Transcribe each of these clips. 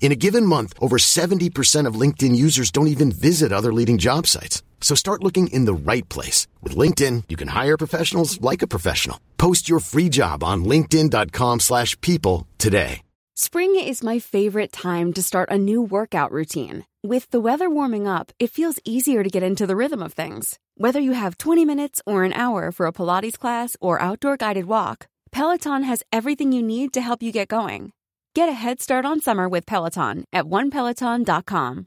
In a given month, over 70% of LinkedIn users don't even visit other leading job sites. So start looking in the right place. With LinkedIn, you can hire professionals like a professional. Post your free job on linkedin.com slash people today. Spring is my favorite time to start a new workout routine. With the weather warming up, it feels easier to get into the rhythm of things. Whether you have 20 minutes or an hour for a Pilates class or outdoor guided walk, Peloton has everything you need to help you get going. Get a head start on summer with Peloton at onepeloton.com.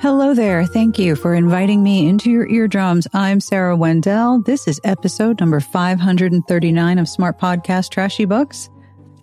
Hello there. Thank you for inviting me into your eardrums. I'm Sarah Wendell. This is episode number 539 of Smart Podcast Trashy Books.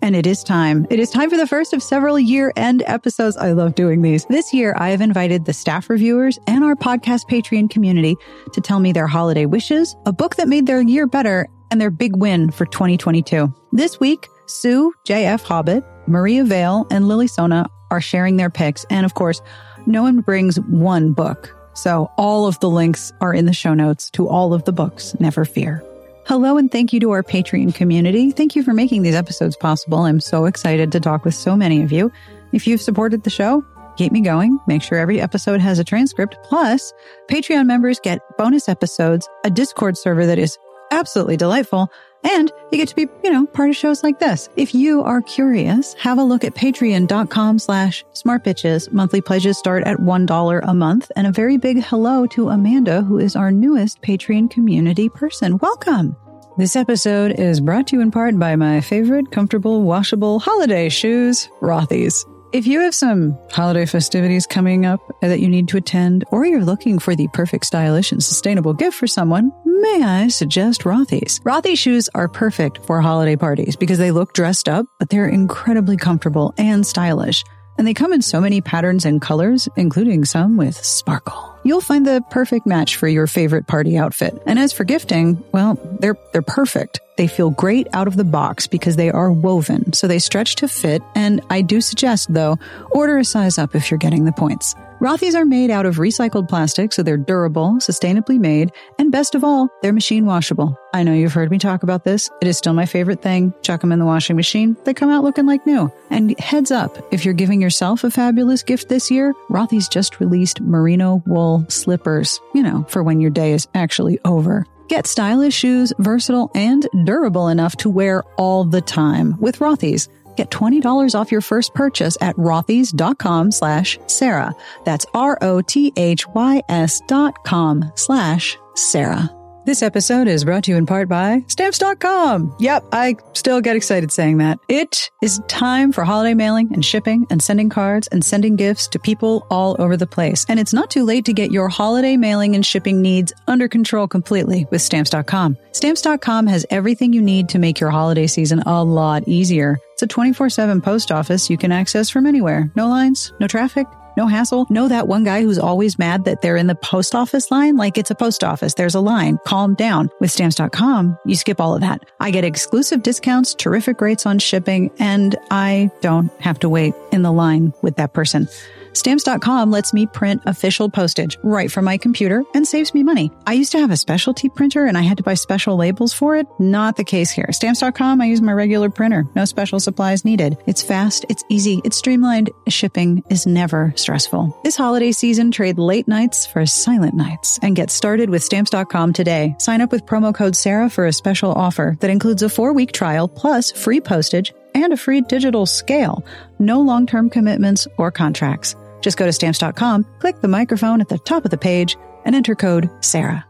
And it is time. It is time for the first of several year end episodes. I love doing these. This year, I have invited the staff reviewers and our podcast Patreon community to tell me their holiday wishes, a book that made their year better, and their big win for 2022. This week, Sue, JF Hobbit, Maria Vale, and Lilisonna are sharing their picks. And of course, no one brings one book. So all of the links are in the show notes to all of the books. Never fear. Hello and thank you to our Patreon community. Thank you for making these episodes possible. I'm so excited to talk with so many of you. If you've supported the show, keep me going. Make sure every episode has a transcript. Plus, Patreon members get bonus episodes, a Discord server that is absolutely delightful, and you get to be, you know, part of shows like this. If you are curious, have a look at patreon.com slash smartbitches. Monthly pledges start at $1 a month. And a very big hello to Amanda, who is our newest Patreon community person. Welcome. This episode is brought to you in part by my favorite comfortable washable holiday shoes, Rothy's. If you have some holiday festivities coming up that you need to attend, or you're looking for the perfect stylish and sustainable gift for someone, may I suggest Rothy's? Rothy's shoes are perfect for holiday parties because they look dressed up, but they're incredibly comfortable and stylish. And they come in so many patterns and colors, including some with sparkle. You'll find the perfect match for your favorite party outfit. And as for gifting, well, they're, they're perfect. They feel great out of the box because they are woven, so they stretch to fit. And I do suggest, though, order a size up if you're getting the points. Rothy's are made out of recycled plastic, so they're durable, sustainably made, and best of all, they're machine washable. I know you've heard me talk about this. It is still my favorite thing. Chuck them in the washing machine. They come out looking like new. And heads up, if you're giving yourself a fabulous gift this year, Rothy's just released merino wool slippers, you know, for when your day is actually over. Get stylish shoes, versatile and durable enough to wear all the time with Rothy's. Get $20 off your first purchase at rothys.com slash Sarah. That's R-O-T-H-Y-S dot com slash Sarah. This episode is brought to you in part by Stamps.com. Yep, I still get excited saying that. It is time for holiday mailing and shipping and sending cards and sending gifts to people all over the place. And it's not too late to get your holiday mailing and shipping needs under control completely with Stamps.com. Stamps.com has everything you need to make your holiday season a lot easier. It's a 24 7 post office you can access from anywhere. No lines, no traffic no hassle. Know that one guy who's always mad that they're in the post office line? Like it's a post office. There's a line. Calm down. With stamps.com, you skip all of that. I get exclusive discounts, terrific rates on shipping, and I don't have to wait in the line with that person. Stamps.com lets me print official postage right from my computer and saves me money. I used to have a specialty printer and I had to buy special labels for it. Not the case here. Stamps.com, I use my regular printer. No special supplies needed. It's fast, it's easy, it's streamlined. Shipping is never stressful. This holiday season, trade late nights for silent nights and get started with Stamps.com today. Sign up with promo code Sarah for a special offer that includes a four week trial plus free postage and a free digital scale. No long term commitments or contracts. Just go to stamps.com, click the microphone at the top of the page, and enter code SARAH.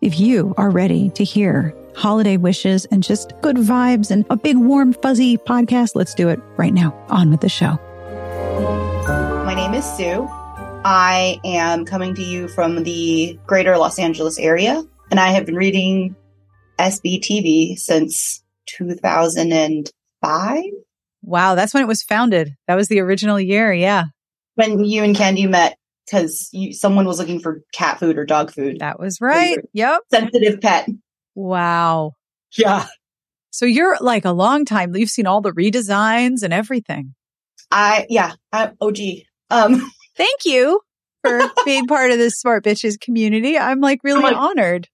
If you are ready to hear holiday wishes and just good vibes and a big, warm, fuzzy podcast, let's do it right now. On with the show. My name is Sue. I am coming to you from the greater Los Angeles area, and I have been reading SBTB since 2005. Wow, that's when it was founded. That was the original year. Yeah. When you and Candy met because someone was looking for cat food or dog food. That was right. Yep. Sensitive pet. Wow. Yeah. So you're like a long time. You've seen all the redesigns and everything. I yeah, I'm OG. Um thank you for being part of this smart bitches community. I'm like really I'm like, honored.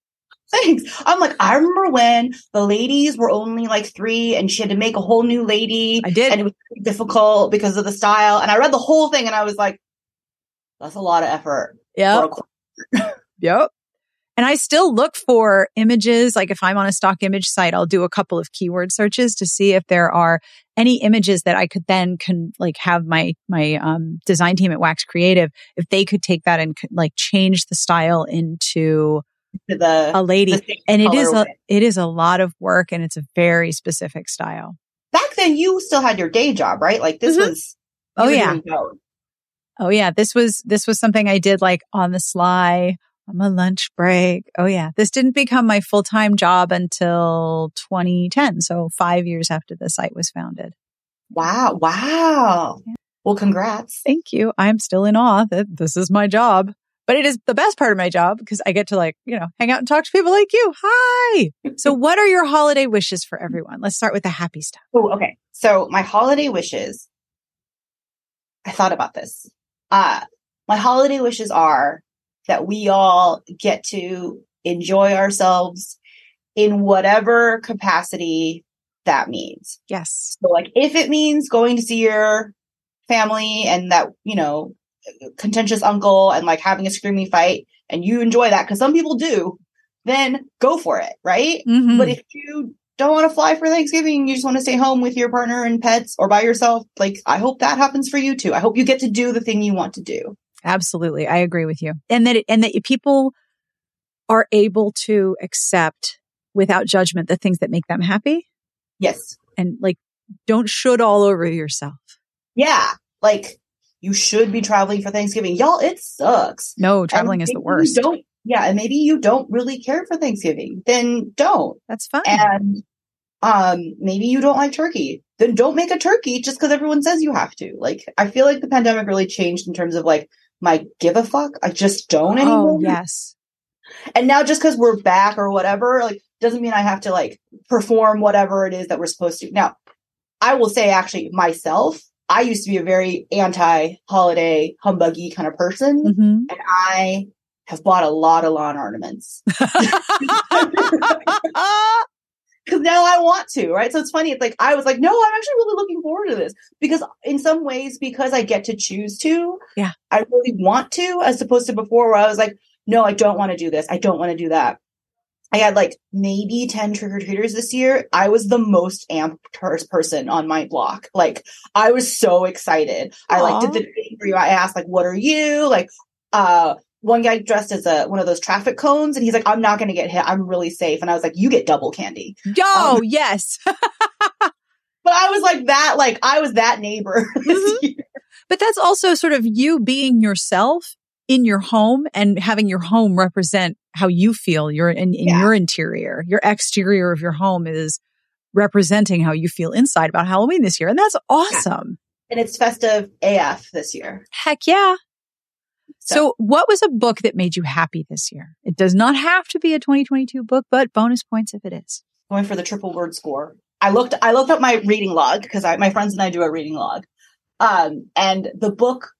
Thanks. I'm like, I remember when the ladies were only like three and she had to make a whole new lady. I did. And it was difficult because of the style. And I read the whole thing and I was like, that's a lot of effort. Yeah. yep. And I still look for images. Like if I'm on a stock image site, I'll do a couple of keyword searches to see if there are any images that I could then can like have my, my, um, design team at Wax Creative, if they could take that and like change the style into the, a lady. And it is, a, it is a lot of work and it's a very specific style. Back then you still had your day job, right? Like this mm-hmm. was, oh yeah. Oh yeah. This was, this was something I did like on the sly on my lunch break. Oh yeah. This didn't become my full time job until 2010. So five years after the site was founded. Wow. Wow. Yeah. Well, congrats. Thank you. I'm still in awe that this is my job, but it is the best part of my job because I get to like, you know, hang out and talk to people like you. Hi. so what are your holiday wishes for everyone? Let's start with the happy stuff. Oh, okay. So my holiday wishes, I thought about this. Uh, my holiday wishes are that we all get to enjoy ourselves in whatever capacity that means. Yes. So like if it means going to see your family and that, you know, contentious uncle and like having a screaming fight and you enjoy that because some people do, then go for it, right? Mm-hmm. But if you don't want to fly for Thanksgiving, you just want to stay home with your partner and pets or by yourself, like I hope that happens for you too. I hope you get to do the thing you want to do. Absolutely. I agree with you. And that, it, and that people are able to accept without judgment the things that make them happy. Yes. And like, don't should all over yourself. Yeah. Like, you should be traveling for Thanksgiving. Y'all, it sucks. No, traveling is the worst. Don't, yeah. And maybe you don't really care for Thanksgiving. Then don't. That's fine. And, um, maybe you don't like turkey. Then don't make a turkey just because everyone says you have to. Like, I feel like the pandemic really changed in terms of like my give a fuck. I just don't oh, anymore. Oh, yes. And now just because we're back or whatever, like doesn't mean I have to like perform whatever it is that we're supposed to. Now, I will say actually myself, I used to be a very anti holiday humbuggy kind of person. Mm-hmm. And I have bought a lot of lawn ornaments. because now I want to, right? So it's funny. It's like, I was like, no, I'm actually really looking forward to this because in some ways, because I get to choose to, yeah, I really want to, as opposed to before where I was like, no, I don't want to do this. I don't want to do that. I had like maybe 10 trick or treaters this year. I was the most amped person on my block. Like I was so excited. Aww. I like did the thing where I asked like, what are you? Like, uh, one guy dressed as a one of those traffic cones and he's like i'm not going to get hit i'm really safe and i was like you get double candy yo um, yes but i was like that like i was that neighbor mm-hmm. but that's also sort of you being yourself in your home and having your home represent how you feel you're in, in yeah. your interior your exterior of your home is representing how you feel inside about halloween this year and that's awesome yeah. and it's festive af this year heck yeah so, so, what was a book that made you happy this year? It does not have to be a 2022 book, but bonus points if it is. Going for the triple word score. I looked, I looked up my reading log because I my friends and I do a reading log. Um, and the book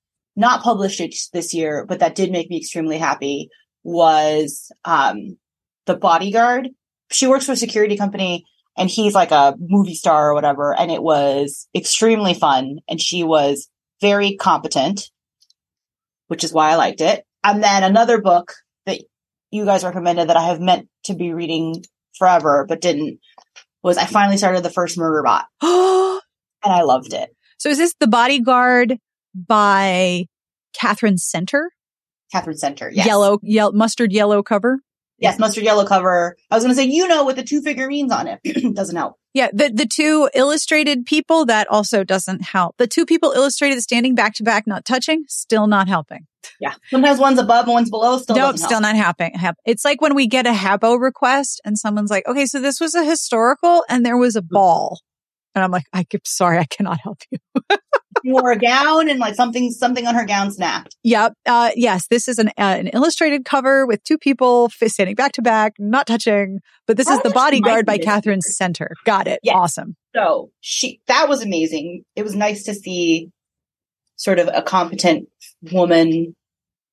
not published it this year, but that did make me extremely happy was um, The Bodyguard. She works for a security company and he's like a movie star or whatever. And it was extremely fun. And she was very competent, which is why I liked it. And then another book that you guys recommended that I have meant to be reading forever, but didn't was I finally started the first murder bot and I loved it. So is this The Bodyguard by Katherine Center? Katherine Center. Yes. Yellow, yellow, mustard yellow cover. Yes, mustard yellow cover. I was going to say, you know, with the two figurines on it. doesn't help. Yeah, the the two illustrated people that also doesn't help. The two people illustrated standing back to back, not touching, still not helping. Yeah, sometimes one's above and one's below. Still, nope, still not helping. It's like when we get a HaBO request and someone's like, "Okay, so this was a historical and there was a mm-hmm. ball," and I'm like, "I'm sorry, I cannot help you." You wore a gown and like something something on her gown snapped. Yep. Uh, yes, this is an uh, an illustrated cover with two people standing back to back, not touching. But this is the Bodyguard by Katherine Center. Got it. Yes. Awesome. So she that was amazing. It was nice to see sort of a competent woman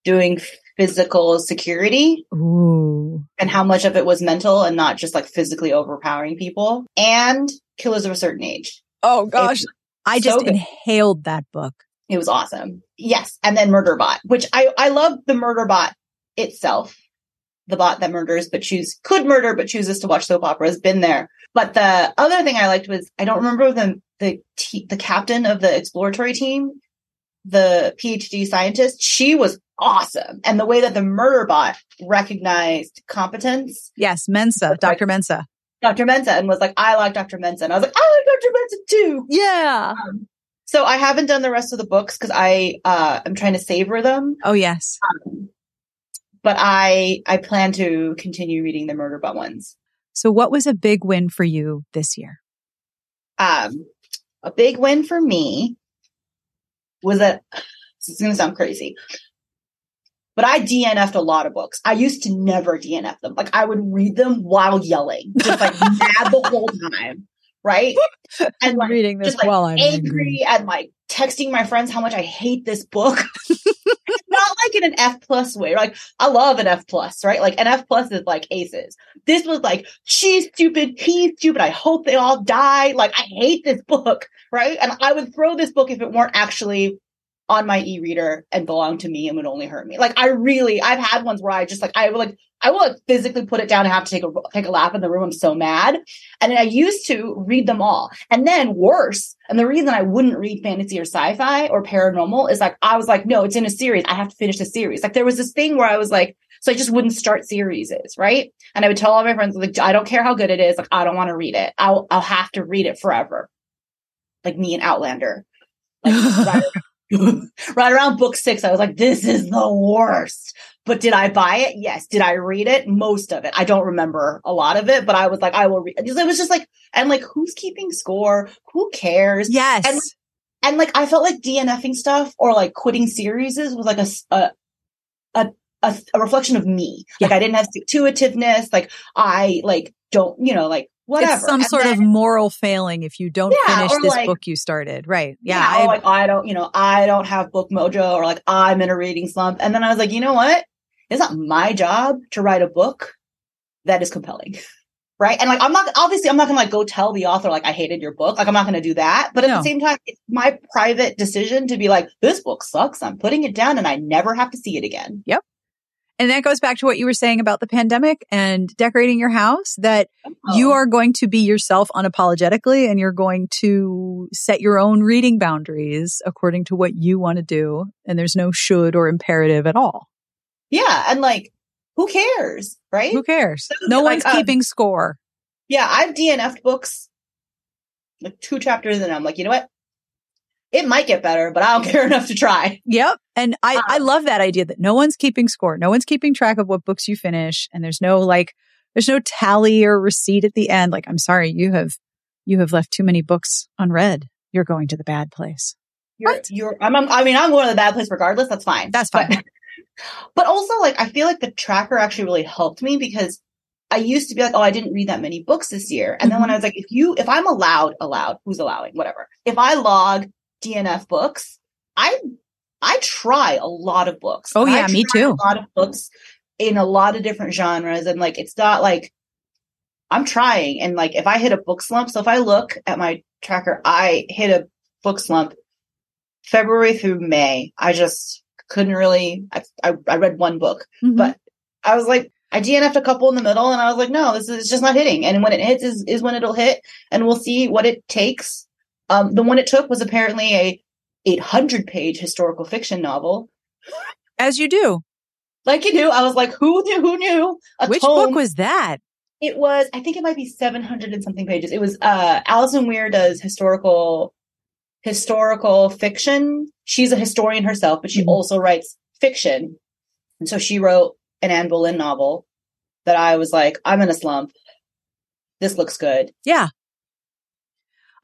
doing physical security. Ooh. And how much of it was mental and not just like physically overpowering people. And killers of a certain age. Oh gosh. I just so inhaled that book. It was awesome. Yes. And then Murderbot, which I, I love the Murderbot itself. The bot that murders, but choose, could murder, but chooses to watch soap operas, been there. But the other thing I liked was, I don't remember the, the, the captain of the exploratory team, the PhD scientist. She was awesome. And the way that the Murderbot recognized competence. Yes. Mensah, Dr. Mensah. Dr. Mensah and was like, I like Dr. Mensah. And I was like, I like Dr. Mensah too. Yeah. Um, so I haven't done the rest of the books because I uh am trying to savor them. Oh yes. Um, but I I plan to continue reading the Murderbot ones. So what was a big win for you this year? Um a big win for me was that this is gonna sound crazy. But I DNF'd a lot of books. I used to never DNF them. Like I would read them while yelling, just like mad the whole time. Right. And like, reading this just, while I'm angry, angry and like texting my friends how much I hate this book. not like in an F plus way. Like I love an F plus, right? Like an F plus is like aces. This was like she's stupid, he's stupid. I hope they all die. Like I hate this book, right? And I would throw this book if it weren't actually on my e-reader and belong to me and would only hurt me. Like I really, I've had ones where I just like, I will like, I will like physically put it down and have to take a, take a laugh in the room. I'm so mad. And I used to read them all. And then worse. And the reason I wouldn't read fantasy or sci-fi or paranormal is like, I was like, no, it's in a series. I have to finish the series. Like there was this thing where I was like, so I just wouldn't start series, right? And I would tell all my friends, like, I don't care how good it is. Like, I don't want to read it. I'll, I'll have to read it forever. Like me and Outlander. Like, right around book six, I was like, this is the worst. But did I buy it? Yes. Did I read it? Most of it. I don't remember a lot of it, but I was like, I will read. It was just like, and like, who's keeping score? Who cares? Yes. And, and like, I felt like DNFing stuff or like quitting series was like a, a, a, a, reflection of me. Yeah. Like I didn't have stick-to-itiveness. Like I like don't, you know, like whatever. It's some and sort then, of moral failing if you don't yeah, finish this like, book you started. Right. Yeah. yeah I, like I don't, you know, I don't have book mojo or like I'm in a reading slump. And then I was like, you know what? It's not my job to write a book that is compelling. Right. And like, I'm not, obviously, I'm not going to like go tell the author, like, I hated your book. Like, I'm not going to do that. But at no. the same time, it's my private decision to be like, this book sucks. I'm putting it down and I never have to see it again. Yep. And that goes back to what you were saying about the pandemic and decorating your house that oh. you are going to be yourself unapologetically and you're going to set your own reading boundaries according to what you want to do. And there's no should or imperative at all. Yeah. And like, who cares? Right? Who cares? No like, one's um, keeping score. Yeah. I've DNF'd books like two chapters and I'm like, you know what? It might get better, but I don't care enough to try. Yep. And I, I um, love that idea that no one's keeping score. No one's keeping track of what books you finish. And there's no like, there's no tally or receipt at the end. Like, I'm sorry, you have, you have left too many books unread. You're going to the bad place. You're, what? you're, I'm, I mean, I'm going to the bad place regardless. That's fine. That's fine. But, but also like, I feel like the tracker actually really helped me because I used to be like, oh, I didn't read that many books this year. And then when mm-hmm. I was like, if you, if I'm allowed, allowed, who's allowing, whatever. If I log DNF books, I I try a lot of books. Oh yeah, me too. A lot of books in a lot of different genres, and like it's not like I'm trying. And like if I hit a book slump, so if I look at my tracker, I hit a book slump February through May. I just couldn't really. I I, I read one book, Mhm. but I was like. I DNF'd a couple in the middle and I was like, no, this is just not hitting. And when it hits is, is when it'll hit and we'll see what it takes. Um, the one it took was apparently a 800 page historical fiction novel. As you do. Like you do. I was like, who knew? Who knew? A Which tome. book was that? It was. I think it might be seven hundred and something pages. It was. uh Alison Weir does historical historical fiction. She's a historian herself, but she Mhm. also writes fiction. And so she wrote an Anne Boleyn novel that I was like, I'm in a slump. This looks good. Yeah.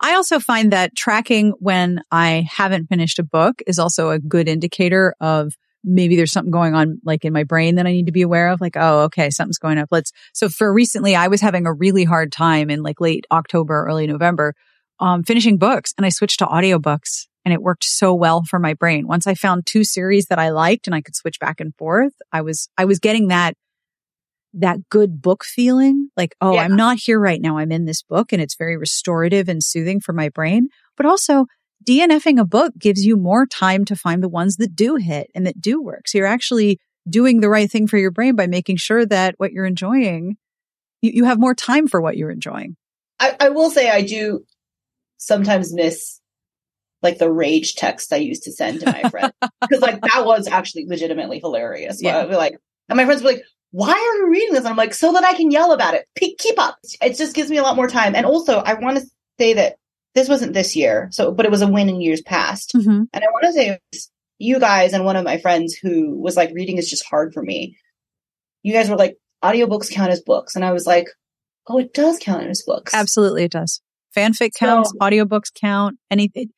I also find that tracking when I haven't finished a book is also a good indicator of maybe there's something going on like in my brain that I need to be aware of. Like, oh, okay, something's going up. Let's, so for recently, I was having a really hard time in like late October, early November, um, finishing books and I switched to audiobooks and it worked so well for my brain. Once I found two series that I liked and I could switch back and forth, I was, I was getting that that good book feeling. Like, oh, Yeah. I'm not here right now. I'm in this book and it's very restorative and soothing for my brain. But also DNFing a book gives you more time to find the ones that do hit and that do work. So you're actually doing the right thing for your brain by making sure that what you're enjoying, you, you have more time for what you're enjoying. I, I will say I do sometimes miss like the rage text I used to send to my friend because like that was actually legitimately hilarious. Yeah. I'd be like, and my friends were like, why are you reading this? And I'm like, so that I can yell about it. Pe- keep up. It just gives me a lot more time. And also, I want to say that this wasn't this year, so but it was a win in years past. Mm-hmm. And I want to say you guys and one of my friends who was like, reading is just hard for me. You guys were like, audiobooks count as books. And I was like, oh, it does count as books. Absolutely, it does. Fanfic counts, So- audiobooks count, anything.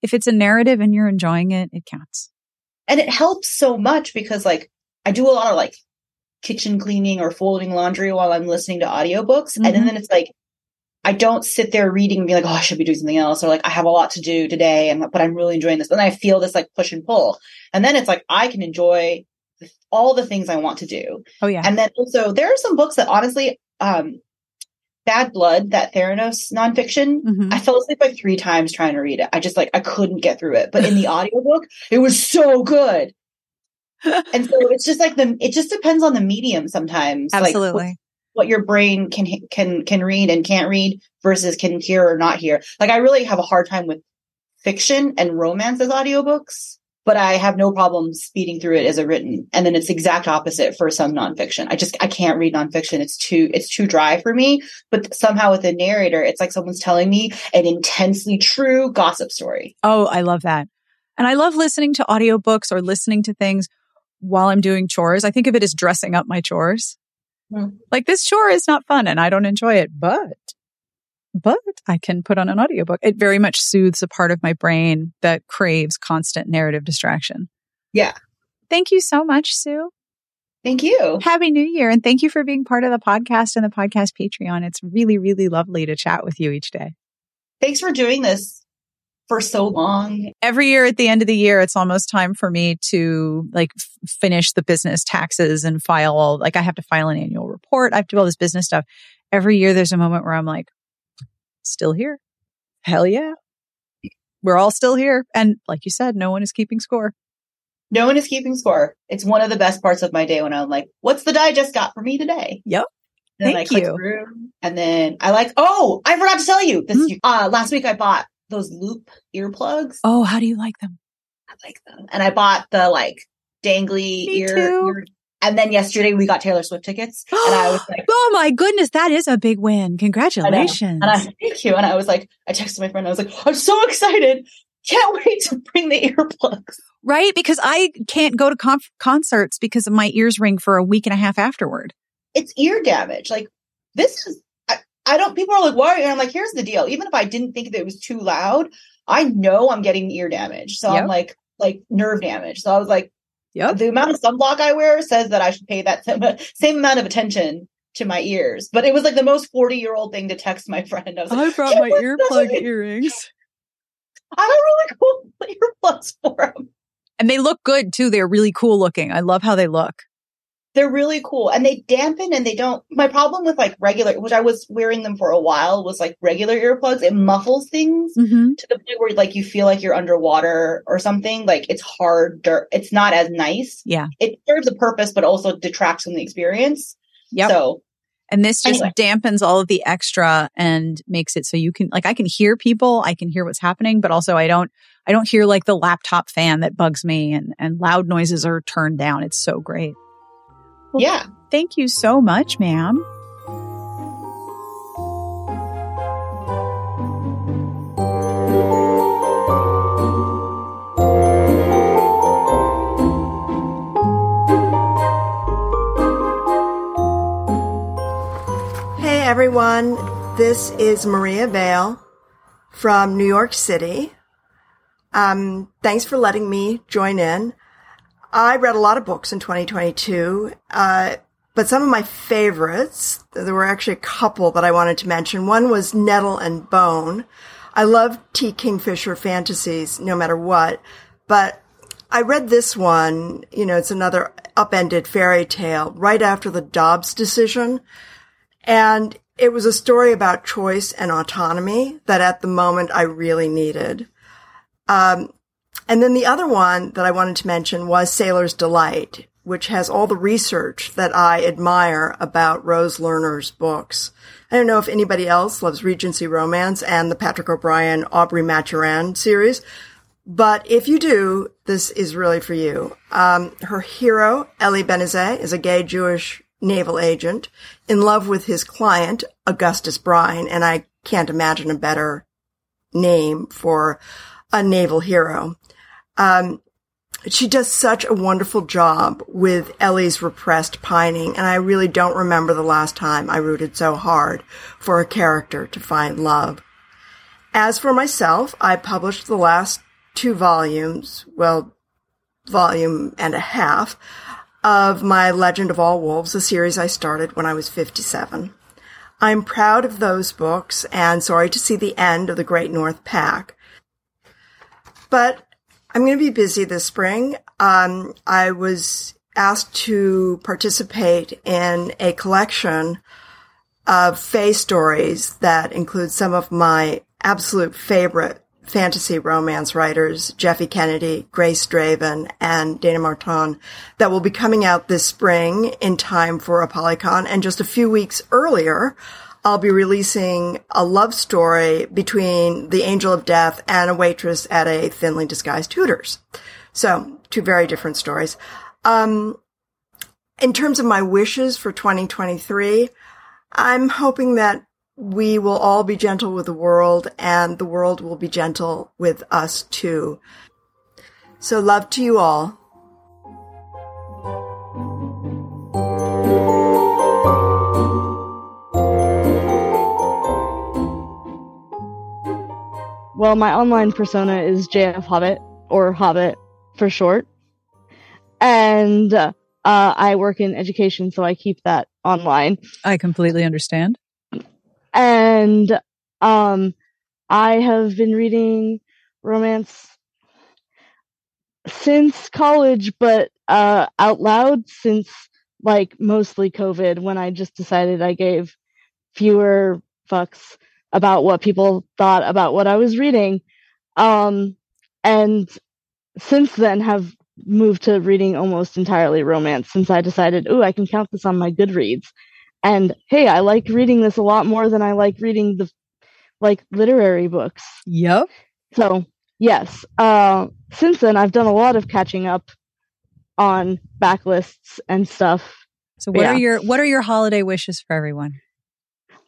If it's a narrative and you're enjoying it, it counts. and it helps so much because like I do a lot of like kitchen cleaning or folding laundry while I'm listening to audiobooks. And Mhm. then it's like I don't sit there reading and be like, oh, I should be doing something else, or like I have a lot to do today, and but I'm really enjoying this. And I feel this like push and pull, and then it's like I can enjoy all the things I want to do. Oh yeah. And then also there are some books that honestly, um, Bad Blood, that Theranos nonfiction, Mhm. I fell asleep like three times trying to read it. I just like I couldn't get through it. But in the audiobook, it was so good. And so it's just like the it just depends on the medium sometimes. Like Absolutely. what, what your brain can can can read and can't read versus can hear or not hear. Like I really have a hard time with fiction and romance as audiobooks, but I have no problem speeding through it as a written. And then it's the exact opposite for some nonfiction. I just I can't read nonfiction. It's too it's too dry for me. But somehow with a narrator, it's like someone's telling me an intensely true gossip story. Oh, I love that. And I love listening to audiobooks or listening to things while I'm doing chores. I think of it as dressing up my chores. Hmm. Like this chore is not fun and I don't enjoy it, but but I can put on an audiobook. It very much soothes a part of my brain that craves constant narrative distraction. Yeah. Thank you so much, Sue. Thank you. Happy New Year. And thank you for being part of the podcast and the podcast Patreon. It's really, really lovely to chat with you each day. Thanks for doing this for so long. every year at the end of the year, it's almost time for me to like f- finish the business taxes and file all, like I have to file an annual report. I have to do all this business stuff. Every year there's a moment where I'm like, still here. Hell yeah. We're all still here. And like you said, no one is keeping score. No one is keeping score. It's one of the best parts of my day when I'm like, what's the digest got for me today? Yep. And then Thank I you. through and then I like, oh, I forgot to tell you this. Hmm. Uh, last week I bought those loop earplugs. Oh, how do you like them? I like them. And I bought the like dangly Me ear, ear- And then yesterday we got Taylor Swift tickets and I was like, oh my goodness, that is a big win. I. Congratulations. And I thank you. And I was like, I texted my friend. I was like, I'm so excited. Can't wait to bring the earplugs. right? Because I can't go to conf- concerts because my ears ring for a week and a half afterward. It's ear damage. Like this is, I, I don't, people are like, why? And I'm like, here's the deal. Even if I didn't think that it was too loud, I know I'm getting ear damage. So Yep. I'm like, like nerve damage. So I was like, yeah, the amount of sunblock I wear says that I should pay that same, same amount of attention to my ears. But it was like the most 40 year old thing to text my friend. I was like, brought my earplug earrings. I have really cool earplugs for him. And they look good too. They're really cool looking. I love how they look. They're really cool and they dampen and they don't. My problem with like regular, which I was wearing them for a while, was like regular earplugs. It muffles things Mm-hmm. to the point where like you feel like you're underwater or something. Like it's harder. It's not as nice. Yeah. It serves a purpose, but also detracts from the experience. Yeah. So And this just Anyway. dampens all of the extra and makes it so you can like I can hear people, I can hear what's happening, but also I don't I don't hear like the laptop fan that bugs me and and loud noises are turned down. It's so great. Well, yeah. Thank you so much, ma'am. Hey everyone, this is Maria Vale from New York City. Um, thanks for letting me join in. I read a lot of books in 2022, uh, but some of my favorites, there were actually a couple that I wanted to mention. One was Nettle and Bone. I love T. Kingfisher fantasies no matter what, but I read this one, you know, it's another upended fairy tale right after the Dobbs decision. And it was a story about choice and autonomy that at the moment I really needed. Um, and then the other one that I wanted to mention was Sailor's Delight, which has all the research that I admire about Rose Lerner's books. I don't know if anybody else loves Regency Romance and the Patrick O'Brian Aubrey Maturin series, but if you do, this is really for you. Um, her hero, Elie Benezet, is a gay Jewish naval agent in love with his client, Augustus Brine, and I can't imagine a better name for a naval hero. Um, she does such a wonderful job with Ellie's repressed pining, and I really don't remember the last time I rooted so hard for a character to find love. As for myself, I published the last two volumes, well, volume and a half, of my Legend of All Wolves, a series I started when I was 57. I'm proud of those books and sorry to see the end of the Great North Pack. But I'm going to be busy this spring. Um, I was asked to participate in a collection of Fae stories that include some of my absolute favorite fantasy romance writers, Jeffe Kennedy, Grace Draven, and Dana Marton, that will be coming out this spring in time for Apollycon. And just a few weeks earlier, I'll be releasing a love story between the Angel of Death and a waitress at a thinly disguised Hooters. So, two very different stories. Um, in terms of my wishes for 2023, I'm hoping that we will all be gentle with the world and the world will be gentle with us too. So love to you all. Well, my online persona is JF Hobbit or Hobbit for short. And uh, I work in education, so I keep that online. I completely understand. And um, I have been reading romance since college, but uh, out loud since like mostly COVID when I just decided I gave fewer fucks about what people thought about what I was reading. Um, and since then have moved to reading almost entirely romance since I decided, oh, I can count this on my Goodreads. And hey, I like reading this a lot more than I like reading the like literary books. Yep. So yes, uh, since then I've done a lot of catching up on backlists and stuff. So what Yeah. are your what are your holiday wishes for everyone?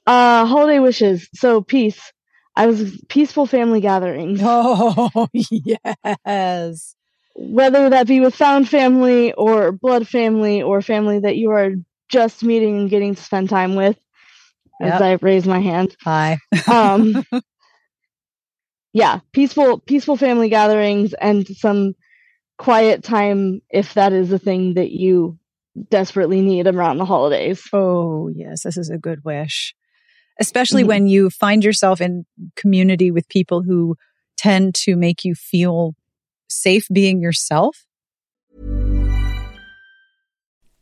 Uh, holiday wishes. So peace. I was peaceful family gatherings, Oh yes. whether that be with found family or blood family or family that you are just meeting and getting to spend time with. Yep. As I raise my hand. Hi. um yeah peaceful peaceful family gatherings and some quiet time if that is a thing that you desperately need around the holidays Oh, yes, this is a good wish. Especially Mhm. when you find yourself in community with people who tend to make you feel safe being yourself?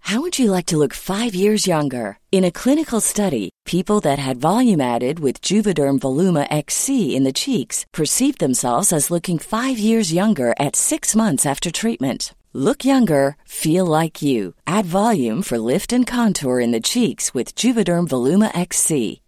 How would you like to look five years younger? In a clinical study, people that had volume added with Juvederm Voluma XC in the cheeks perceived themselves as looking five years younger at six months after treatment. Look younger, feel like you. Add volume for lift and contour in the cheeks with Juvederm Voluma XC.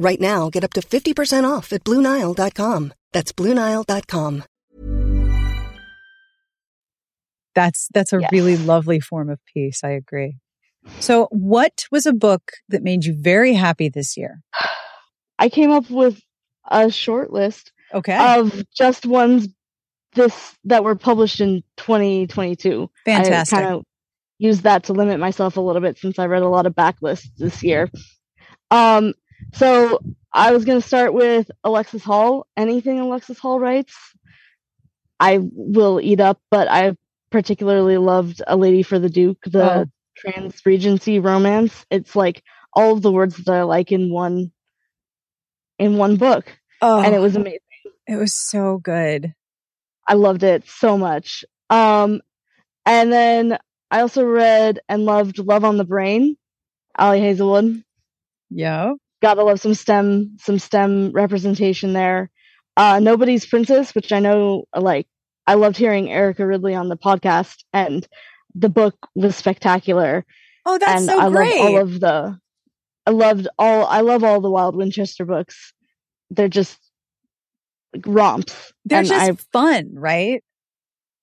Right now, get up to 50% off at BlueNile.com. That's BlueNile.com. That's that's a Yes. really lovely form of peace. I agree. So, what was a book that made you very happy this year? I came up with a short list Okay. of just ones this that were published in 2022. Fantastic. I kind of used that to limit myself a little bit since I read a lot of backlists this year. Um, so I was going to start with Alexis Hall. Anything Alexis Hall writes, I will eat up. But I particularly loved A Lady for the Duke, the Oh. trans Regency romance. It's like all of the words that I like in one in one book, oh, and it was amazing. it was so good. I loved it so much. Um, and then I also read and loved Love on the Brain, Ali Hazelwood. Yeah. Gotta love some STEM, some STEM representation there. Uh, Nobody's Princess, which I know, like, I loved hearing Erica Ridley on the podcast, and the book was spectacular. Oh, that's and so I great. love all of the, I loved all, I love all the Wild Wynchester books. They're just like, romps. They're just I fun, right?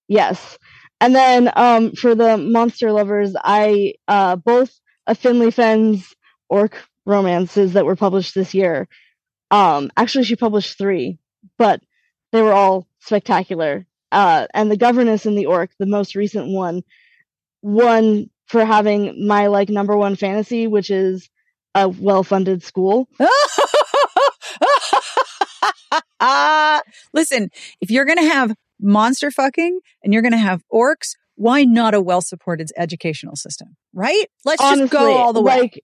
Yes. And then um, for the monster lovers, I uh, both a Finley Fenn's orc romances that were published this year. Um, actually, she published three, but they were all spectacular. Uh, and the governess and the orc, the most recent one, won for having my like number one fantasy, which is a well-funded school. Listen, if you're going to have monster fucking and you're going to have orcs, why not a well supported educational system, right? Let's just go all the way. like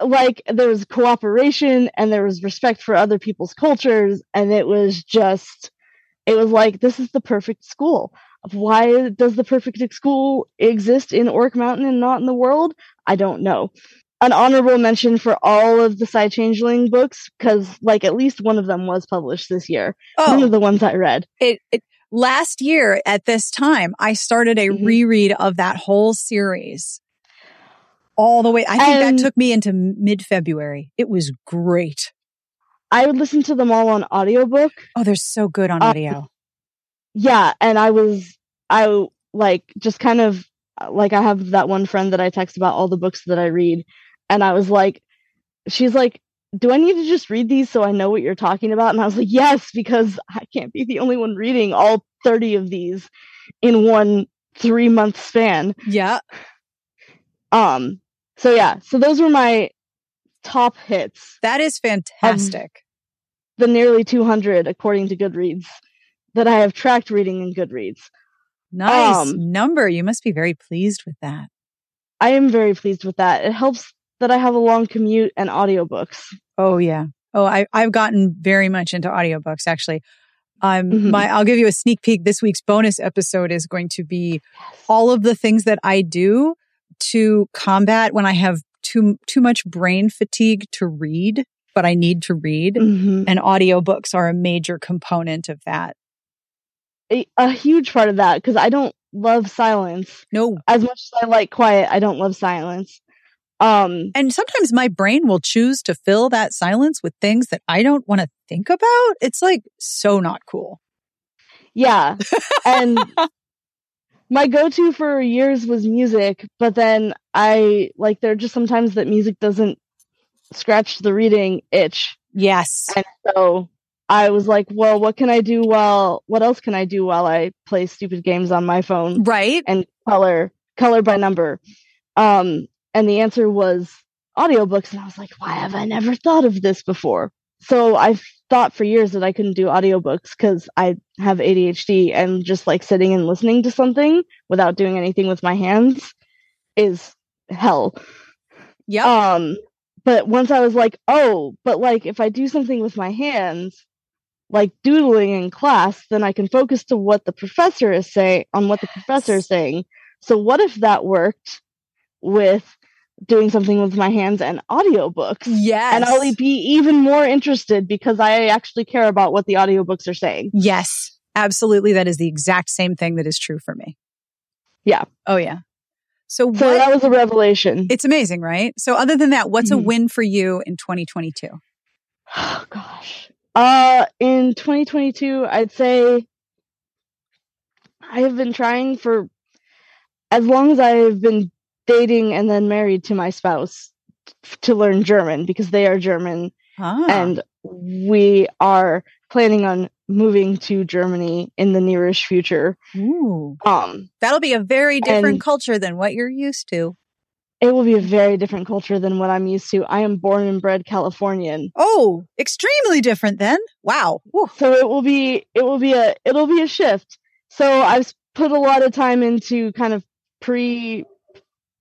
like there was cooperation and there was respect for other people's cultures and it was just it was like this is the perfect school. Why does the perfect school exist in orc mountain and not in the world? I don't know. An honorable mention for all of the Psy-Changeling books because like at least one of them was published this year. One oh, of the ones i read. It, it, last year at this time, I started a Mhm. reread of that whole series all the way. I think And- that took me into mid February. It was great. i would listen to them all on audiobook Oh, they're so good on Um, audio. yeah and i was i like just kind of like i have that one friend that i text about all the books that i read and i was like she's like do i need to just read these so i know what you're talking about and i was like yes because i can't be the only one reading all 30 of these in one three month span yeah. Um so yeah so those were my top hits That is fantastic. the nearly 200 according to goodreads that i have tracked reading in goodreads nice um, number. You must be very pleased with that. I am very pleased with that. It helps that I have a long commute and audiobooks. Oh yeah. Oh, I, I've gotten very much into audiobooks actually. Um, Mhm. my, I'll give you a sneak peek. This week's bonus episode is going to be all of the things that I do to combat when I have too, too much brain fatigue to read. but I need to read. Mhm. And audiobooks are a major component of that. A, a huge part of that because I don't love silence No. as much as I like quiet. I don't love silence. Um, And sometimes my brain will choose to fill that silence with things that I don't want to think about. It's like so not cool. yeah, and my go-to for years was music, but then I like there are just sometimes that music doesn't scratch the reading itch. Yes. And so I was like, well, what can I do while, what else can I do while I play stupid games on my phone Right. and color, color by number? Um, and the answer was audiobooks. And I was like, why have I never thought of this before? So I thought for years that I couldn't do audiobooks because I have ADHD and just like sitting and listening to something without doing anything with my hands is hell. Yeah. Um, but once I was like, oh, but like if I do something with my hands, like doodling in class, then I can focus to what the professor is saying on what the professor is saying. So what if that worked with doing something with my hands and audiobooks? yes. And I'll be even more interested because I actually care about what the audiobooks are saying. Yes, absolutely. That is the exact same thing that is true for me. Yeah. Oh, yeah. So, So what? that was a revelation. it's amazing, right? So, other than that, what's a Mhm. win for you in 2022? Oh gosh. Uh in 2022, I'd say I have been trying for as long as I've been dating and then married to my spouse to learn German because they are German Ah, and we are planning on moving to Germany in the nearest future. ooh, Um that'll be a very different culture than what you're used to. it will be a very different culture than what I'm used to. I am born and bred Californian. Oh, extremely different then. Wow. So it will be it will be a it'll be a shift so i've put a lot of time into kind of pre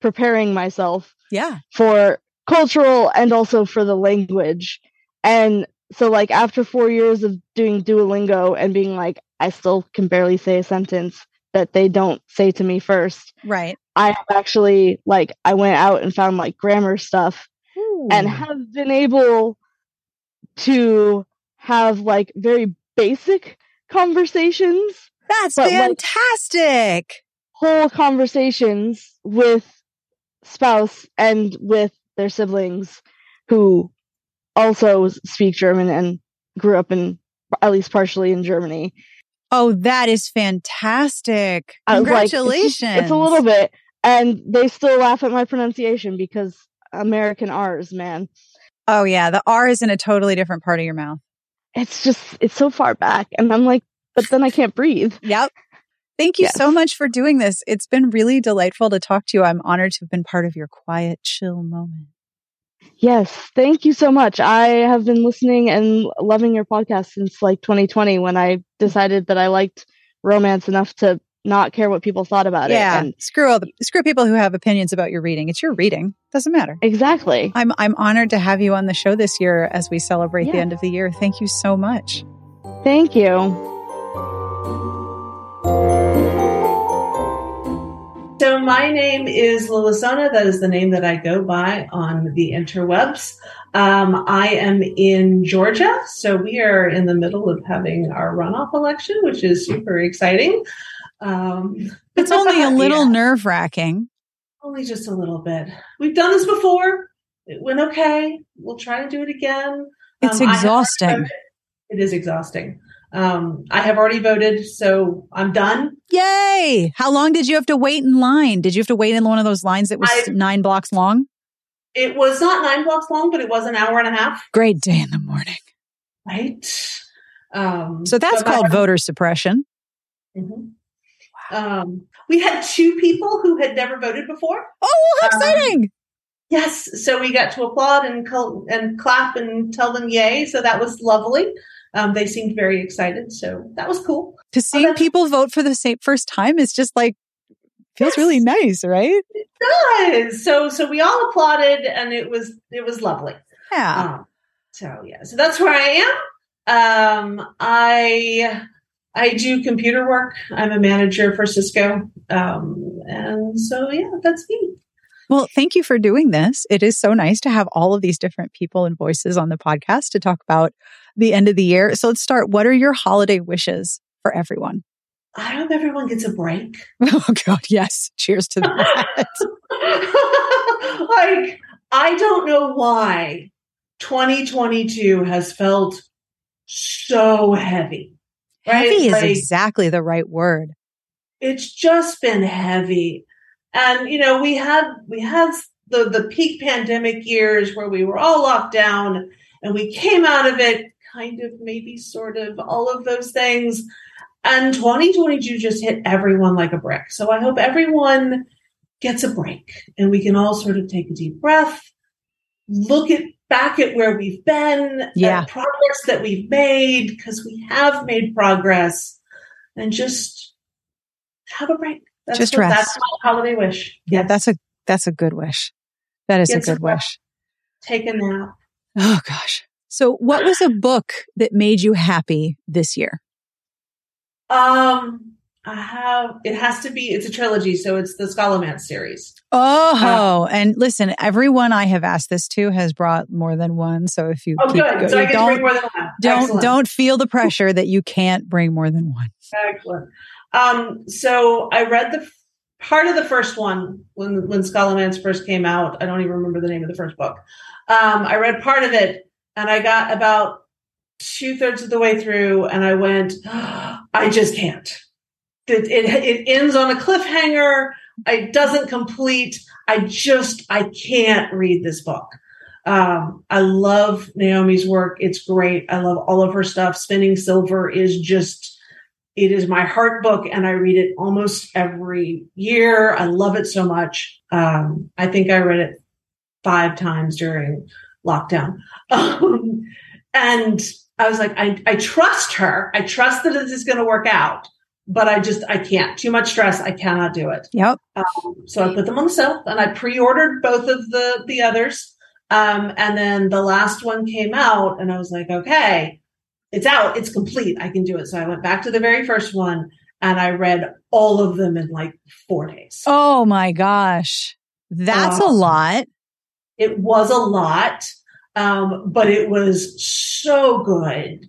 preparing myself Yeah. for cultural and also for the language and so like after 4 years of doing duolingo and being like i still can barely say a sentence that they don't say to me first Right. i have actually like i went out and found like grammar stuff and have been able to have like very basic conversations, That's but, like- fantastic. whole conversations with spouse and with their siblings who also speak German and grew up in at least partially in Germany. oh, that is fantastic. Was like, Congratulations. it's a little bit, and they still laugh at my pronunciation because American R's, man. Oh, yeah. The R is in a totally different part of your mouth. It's just it's so far back, and I'm like, but then I can't breathe. Yep. Thank you Yes. so much for doing this. It's been really delightful to talk to you. I'm honored to have been part of your quiet, chill moment. Yes, thank you so much. I have been listening and loving your podcast since like 2020 when I decided that I liked romance enough to not care what people thought about yeah. it. And screw all the screw people who have opinions about your reading. It's your reading. Doesn't matter. exactly. I'm I'm honored to have you on the show this year as we celebrate the end of the year. Thank you so much. Thank you. So my name is Lilisonna. That is the name that I go by on the interwebs. Um, I am in Georgia, so we are in the middle of having our runoff election, which is super exciting. Um, It's only a little yeah, nerve wracking. only just a little bit. We've done this before. It went okay. We'll try to do it again. It's Um, I have already exhausting. It is exhausting. Um, I have already voted, so I'm done. Yay! How long did you have to wait in line? Did you have to wait in one of those lines that was I- nine blocks long? It was not nine blocks long, but it was an hour and a half. Great day in the morning. Right. Um, So that's called voter suppression. Mhm. Um, we had two people who had never voted before. Oh, how Um, exciting! Yes, so we got to applaud and col- and clap and tell them yay. So that was lovely. Um, they seemed very excited, so that was cool. to see that's- people vote for the same first time is just like feels Yes. really nice, right? It does. So so we all applauded, and it was it was lovely. Yeah. Um, so yeah, so that's where I am. Um, I I do computer work. I'm a manager for Cisco, um, and so yeah, that's me. Well, thank you for doing this. It is so nice to have all of these different people and voices on the podcast to talk about the end of the year. So let's start. What are your holiday wishes for everyone? I hope everyone gets a break. Oh God, yes. Cheers to that. like, I don't know why 2022 has felt so heavy. Right? Heavy is Like, exactly the right word. it's just been heavy. And you know, we had we had the the peak pandemic years where we were all locked down and we came out of it kind of maybe sort of all of those things. And 2022 just hit everyone like a brick. So I hope everyone gets a break and we can all sort of take a deep breath, look at back at where we've been, Yeah. progress that we've made, because we have made progress, and just have a break. That's Just what, rest. That's my holiday wish. Yeah, that's a that's a good wish. That is a Get good wish. Take a nap. Oh gosh. So what was a book that made you happy this year? Um, I have. It has to be. It's a trilogy, so it's the Scholomance series. Oh, and listen, everyone I have asked this to has brought more than one. So if you Oh, keep good. go- so I get to bring don't more than one. don't Excellent. don't feel the pressure that you can't bring more than one. Excellent. Um, so I read the part of the first one when when Scholomance first came out. I don't even remember the name of the first book. Um, I read part of it, and I got about two thirds of the way through, and I went, I just can't. It, it it ends on a cliffhanger. It doesn't complete. I just I can't read this book. Um, I love Naomi's work. It's great. I love all of her stuff. Spinning Silver is just it is my heart book and I read it almost every year. I love it so much. Um, I think I read it five times during lockdown. Um, and I was like, I, I trust her. I trust that this is going to work out, but I just, I can't. Too much stress. I cannot do it. Yep. Um, so I put them on the shelf and I pre-ordered both of the, the others. Um, and then the last one came out and I was like, okay, it's out. It's complete. I can do it. So I went back to the very first one and I read all of them in like four days. Oh my gosh. That's a Oh. lot. It was a lot, um, but it was so good.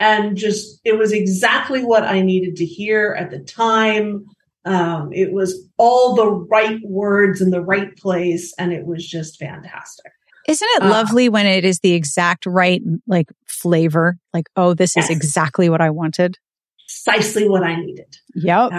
And just, it was exactly what I needed to hear at the time. Um, it was all the right words in the right place. And it was just fantastic. Isn't it Uh, lovely when it is the exact right like flavor? Like, oh, this is exactly what I wanted. Precisely what I needed. Yep.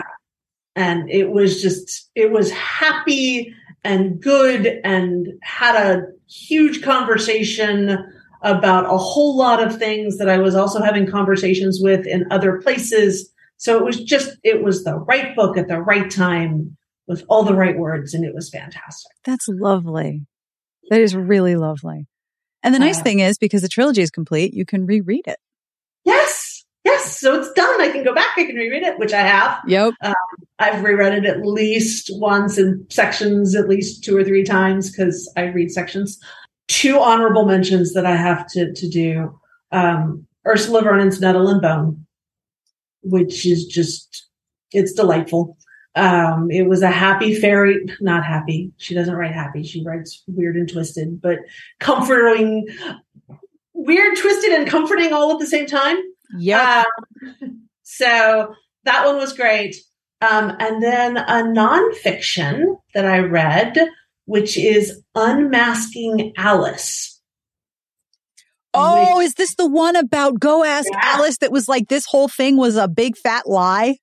and it was just it was happy and good and had a huge conversation about a whole lot of things that I was also having conversations with in other places. So it was just it was the right book at the right time with all the right words and it was fantastic. That's lovely. That is really lovely. And the nice thing is because the trilogy is complete, you can reread it. Yes. Yes, so it's done. I can go back, I can reread it, which I have. Yep. I've reread it at least once in sections, at least two or three times because I read sections. Two honorable mentions that I have to to do: um, Ursula Vernon's Nettle and Bone, which is just it's delightful. Um, it was a happy fairy, not happy. She doesn't write happy. She writes weird and twisted, but comforting, weird, twisted, and comforting all at the same time. Yeah. Um, so that one was great. Um, and then a nonfiction that I read, which is Unmasking Alice. oh, which- is this the one about Go Ask Yeah. Alice that was like this whole thing was a big fat lie?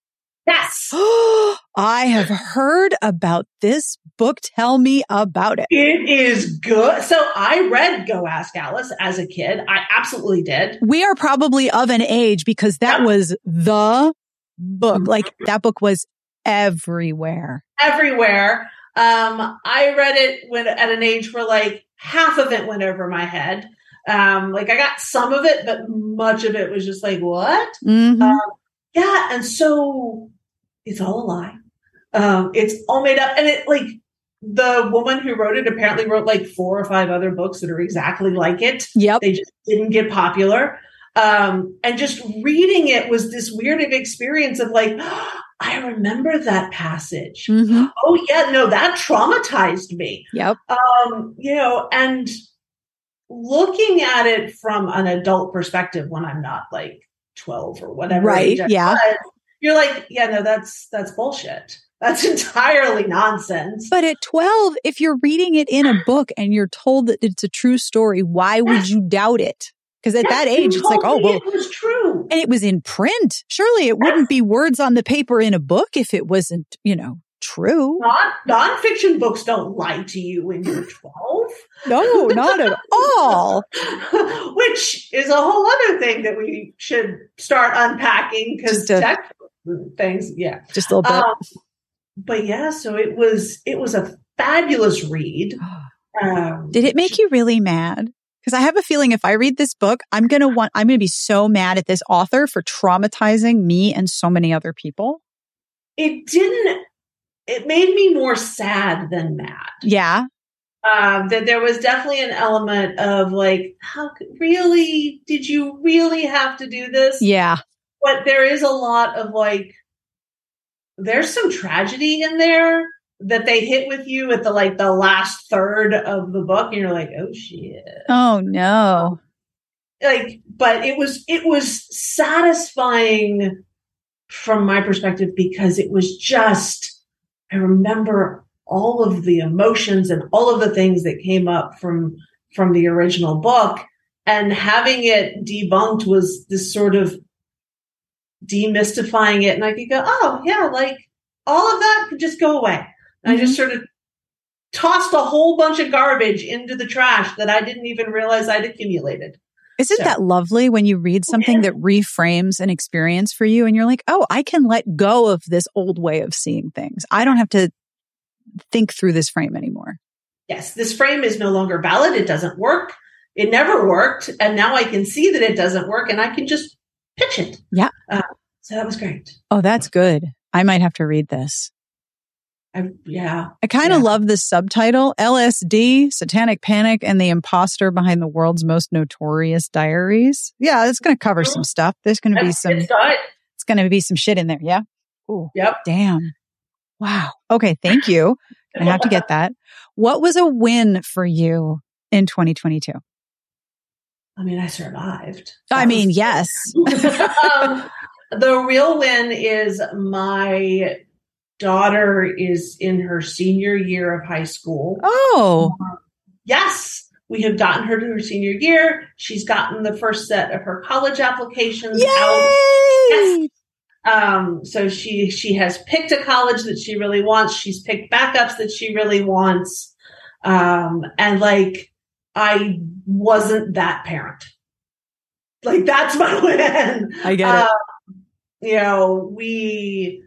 Yes, I have heard about this book. Tell me about it. it is good. So I read Go Ask Alice as a kid. I absolutely did. We are probably of an age because that Yeah. was the book. Mhm. Like that book was everywhere. everywhere. Um, I read it when at an age where like half of it went over my head. Um, like I got some of it, but much of it was just like, what? Mhm. Um, yeah, and so it's all a lie. Um, it's all made up, and it like the woman who wrote it apparently wrote like four or five other books that are exactly like it. yep. They just didn't get popular. Um, and just reading it was this weird experience of like, I remember that passage. Mhm. Oh yeah, no, that traumatized me. Yep. Um, you know, and looking at it from an adult perspective when I'm not like 12 or whatever. Right, yeah. was, You're like, yeah, no, that's that's bullshit. That's entirely nonsense. But at 12, if you're reading it in a book and you're told that it's a true story, why would you doubt it? Because at that Yes, you age, it's like, oh, well, it was true. and it was in print. Surely it wouldn't be words on the paper in a book if it wasn't, you know, true. Not nonfiction books don't lie to you when you're 12. No, not at all. Which is a whole other thing that we should start unpacking because Just a- textbook things, yeah. Just a little bit. Um, but yeah, so it was it was a fabulous read. Um, Did it make you really mad? Because I have a feeling if I read this book, I'm going to want, I'm to be so mad at this author for traumatizing me and so many other people. It didn't. It made me more sad than mad. Yeah. Um, that there was definitely an element of like, how really did you really have to do this? Yeah. But there is a lot of like there's some tragedy in there that they hit with you at the like the last third of the book and you're like oh shit Oh no. like but it was it was satisfying from my perspective because it was just i remember all of the emotions and all of the things that came up from from the original book and having it debunked was this sort of demystifying it and i could go oh yeah like all of that could just go away and i just mm-hmm. sort of tossed a whole bunch of garbage into the trash that i didn't even realize i'd accumulated Isn't So- that lovely when you read something that reframes an experience for you and you're like, oh, I can let go of this old way of seeing things. I don't have to think through this frame anymore. yes, this frame is no longer valid. It doesn't work. It never worked. And now I can see that it doesn't work and I can just pitch it. Yeah. Uh, so that was great. Oh, that's good. I might have to read this. I, yeah. I kind of Yeah. love this subtitle LSD, Satanic Panic, and the Imposter Behind the World's Most Notorious Diaries. Yeah, it's going to cover some stuff. There's going to be some, good it's going to be some shit in there. Yeah. Ooh, Yep. damn. Wow. Okay. Thank you. I have to get that. What was a win for you in 2022? I mean, I survived. I mean, was- yes. um, the real win is my daughter is in her senior year of high school. Oh, Yes, we have gotten her to her senior year. She's gotten the first set of her college applications out. yay. Um, so she she has picked a college that she really wants. She's picked backups that she really wants. Um, and like I wasn't that parent. Like that's my win. I get it. Um, you know, we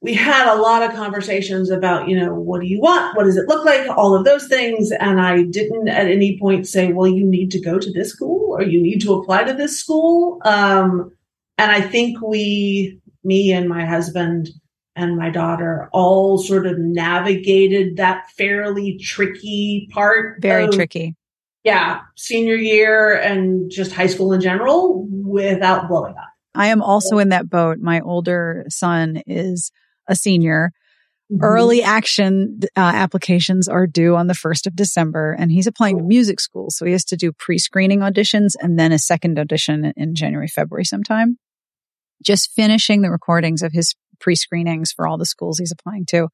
we had a lot of conversations about, you know, what do you want? What does it look like? All of those things. And I didn't at any point say, well, you need to go to this school or you need to apply to this school. Um, and I think we, me and my husband and my daughter all sort of navigated that fairly tricky part. Very of- tricky. Yeah. Senior year and just high school in general without blowing up. I am also in that boat. My older son is a senior. Mm-hmm. Early action uh, applications are due on the 1st of December, and he's applying to music school. So he has to do pre screening auditions and then a second audition in January, February sometime. Just finishing the recordings of his pre screenings for all the schools he's applying to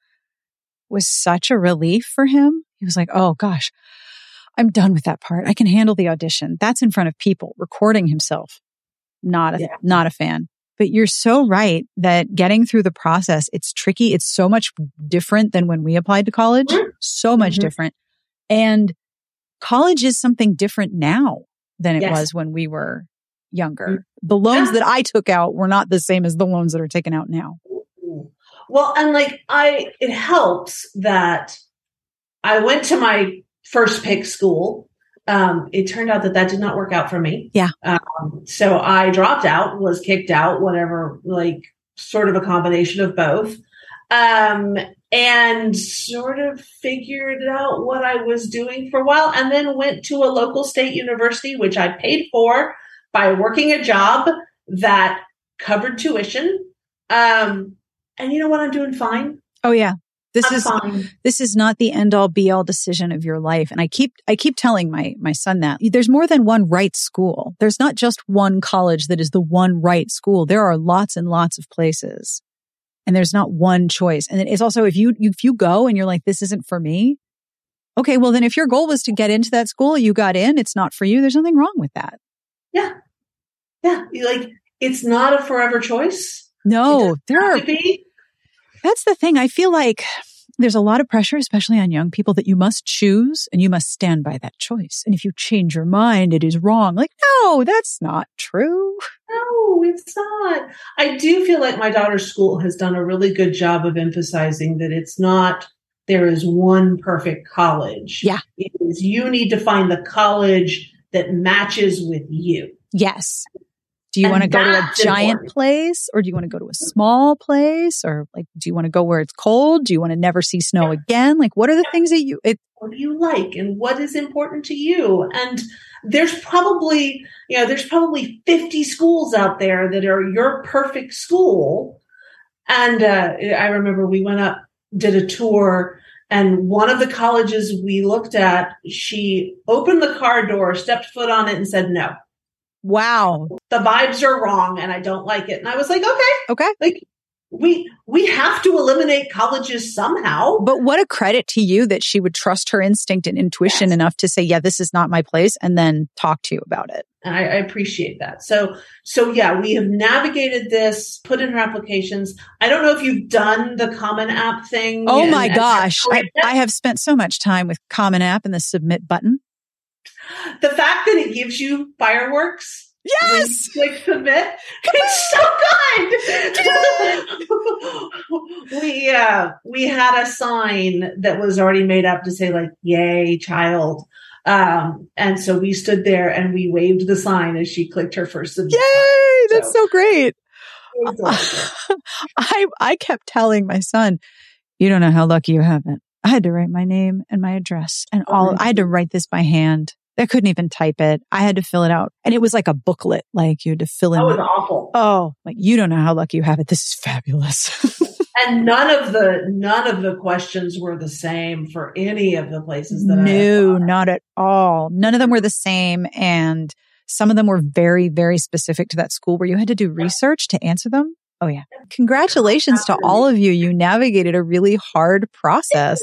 was such a relief for him. He was like, oh gosh, I'm done with that part. I can handle the audition. That's in front of people, recording himself. Not a, Yeah. not a fan. But you're so right that getting through the process, it's tricky. It's so much different than when we applied to college. Mhm. So much Mhm. different. And college is something different now than it Yes. was when we were younger. The loans Yeah. that I took out were not the same as the loans that are taken out now. Well, and like I, it helps that I went to my first pick school. Um, it turned out that that did not work out for me. Yeah. Um, so I dropped out, was kicked out, whatever, like sort of a combination of both. Um, and sort of figured out what I was doing for a while and then went to a local state university, which I paid for by working a job that covered tuition. Um, And you know what? I'm doing fine. Oh yeah. This I'm is fine. this is not the end all be all decision of your life. And I keep I keep telling my my son that there's more than one right school. There's not just one college that is the one right school. There are lots and lots of places. And there's not one choice. And it's also if you if you go and you're like this isn't for me, okay, well then if your goal was to get into that school, you got in, it's not for you. There's nothing wrong with that. Yeah. Yeah. Like, it's not a forever choice. No, there are. That's the thing. I feel like there's a lot of pressure, especially on young people, that you must choose and you must stand by that choice. And if you change your mind, it is wrong. Like, no, that's not true. No, it's not. I do feel like my daughter's school has done a really good job of emphasizing that it's not there is one perfect college. Yeah. It is you need to find the college that matches with you. Yes. Do you want to go to a giant important. place or do you want to go to a small place or like, do you want to go where it's cold? Do you want to never see snow again? Like, what are the things that you, it, what do you like and what is important to you and there's probably you know there's probably 50 schools out there that are your perfect school and uh, i remember we went up did a tour and one of the colleges we looked at she opened the car door stepped foot on it and said no wow. the vibes are wrong and i don't like it and i was like okay Okay. like we we have to eliminate colleges somehow But what a credit to you that she would trust her instinct and intuition Yes. enough to say, yeah, this is not my place and then talk to you about it. and I, I appreciate that. So, so yeah, we have navigated this, put in her applications. I don't know if you've done the Common App thing. Oh and- my gosh. Oh, I, I have spent so much time with Common App and the submit button. The fact that it gives you fireworks. Yes. like submit. It's so good. we uh we had a sign that was already made up to say like "Yay, child." Um, and so we stood there and we waved the sign as she clicked her first submit. Yay. That's so great. It. I, I kept telling my son, you don't know how lucky you have it. I had to write my name and my address and all, I had to write this by hand. I couldn't even type it. I had to fill it out. And it was like a booklet. Like you had to fill in. That was awful. oh, like you don't know how lucky you have it. This is fabulous. And none of the none of the questions were the same for any of the places that I no, not at all. None of them were the same. And some of them were very, very specific to that school where you had to do research to answer them. Oh yeah. Congratulations to all of you. You navigated a really hard process.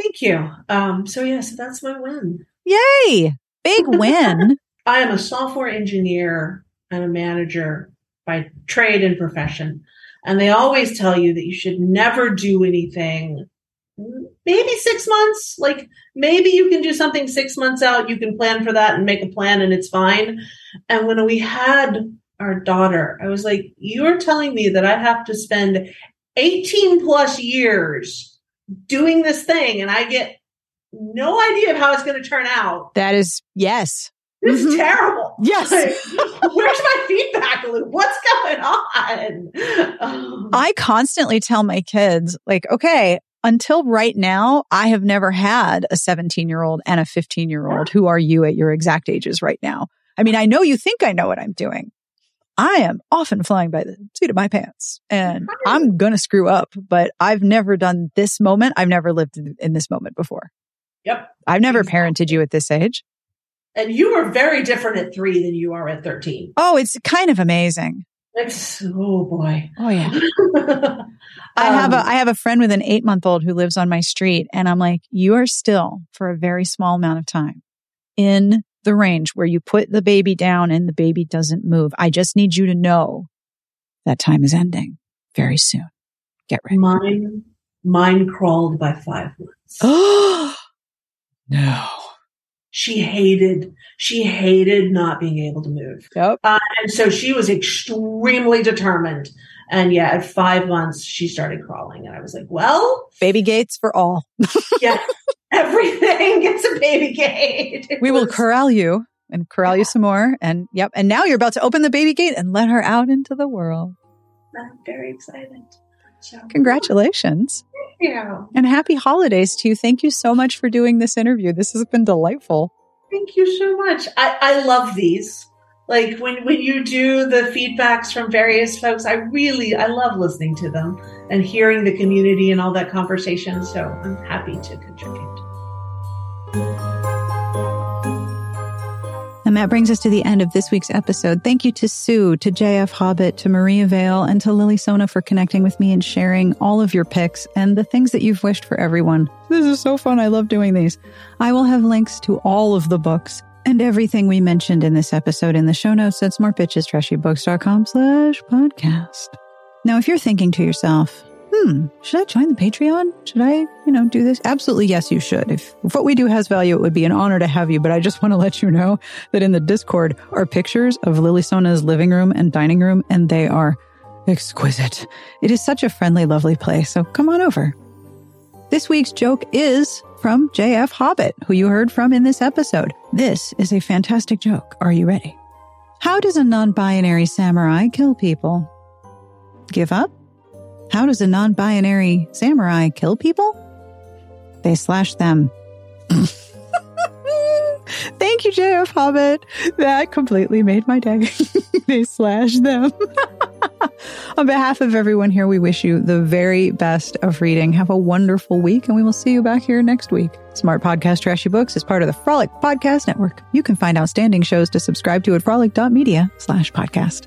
Thank you. Um, so yes, that's my win. Yay. Big win. I am a software engineer and a manager by trade and profession. And they always tell you that you should never do anything maybe six months. Like maybe you can do something six months out. You can plan for that and make a plan and it's fine. And when we had our daughter, I was like, you're telling me that I have to spend 18 plus years doing this thing and I get no idea of how it's going to turn out. That is, yes. This is Mhm. terrible. Yes. Like, where's my feedback loop? What's going on? Um, I constantly tell my kids, like, okay, until right now, I have never had a 17 year old and a 15 year old. Who are you at your exact ages right now? I mean, I know you think I know what I'm doing. I am often flying by the seat of my pants and I'm going to screw up, but I've never done this moment. I've never lived in, in this moment before. Yep. I've never Exactly. parented you at this age. And you are very different at three than you are at 13. Oh, it's kind of amazing. It's, oh boy. Oh yeah. I have a Um, have a friend with an eight month old who lives on my street, and I'm like, you are still for a very small amount of time in the range where you put the baby down and the baby doesn't move. I just need you to know that time is ending very soon. Get ready. mine, mine crawled by five months. No. She hated, she hated not being able to move. Yep. Uh, and so she was extremely determined. And yeah, at five months, she started crawling. And I was like, well, Baby gates for all. yeah, everything gets a baby gate. It We will corral you and corral you some more. And yep. And now you're about to open the baby gate and let her out into the world. I'm very excited. Congratulations. yeah. And happy holidays to you. Thank you so much for doing this interview. This has been delightful. Thank you so much. I, I love these. like when when you do the feedbacks from various folks i really i love listening to them and hearing the community and all that conversation so i'm happy to contribute and that brings us to the end of this week's episode. Thank you to Sue, to JF Hobbit, to Maria Vale, and to Lilisonna for connecting with me and sharing all of your picks and the things that you've wished for everyone. This is so fun. I love doing these. I will have links to all of the books and everything we mentioned in this episode in the show notes at smartbitchestrashybooks.com slash podcast. Now, if you're thinking to yourself, hmm, should I join the Patreon? Should I, you know, do this? Absolutely, yes, you should. If, if what we do has value, it would be an honor to have you. But I just want to let you know that in the Discord are pictures of Lilisonna's living room and dining room, and they are exquisite. It is such a friendly, lovely place. So come on over. This week's joke is from JF Hobbit, who you heard from in this episode. This is a fantastic joke. Are you ready? How does a non binary samurai kill people? Give up? How does a non binary samurai kill people? They slash them. Thank you, JF Hobbit. That completely made my day. they slash them. On behalf of everyone here, we wish you the very best of reading. Have a wonderful week, and we will see you back here next week. Smart Podcast Trashy Books is part of the Frolic Podcast Network. You can find outstanding shows to subscribe to at frolic.media slash podcast.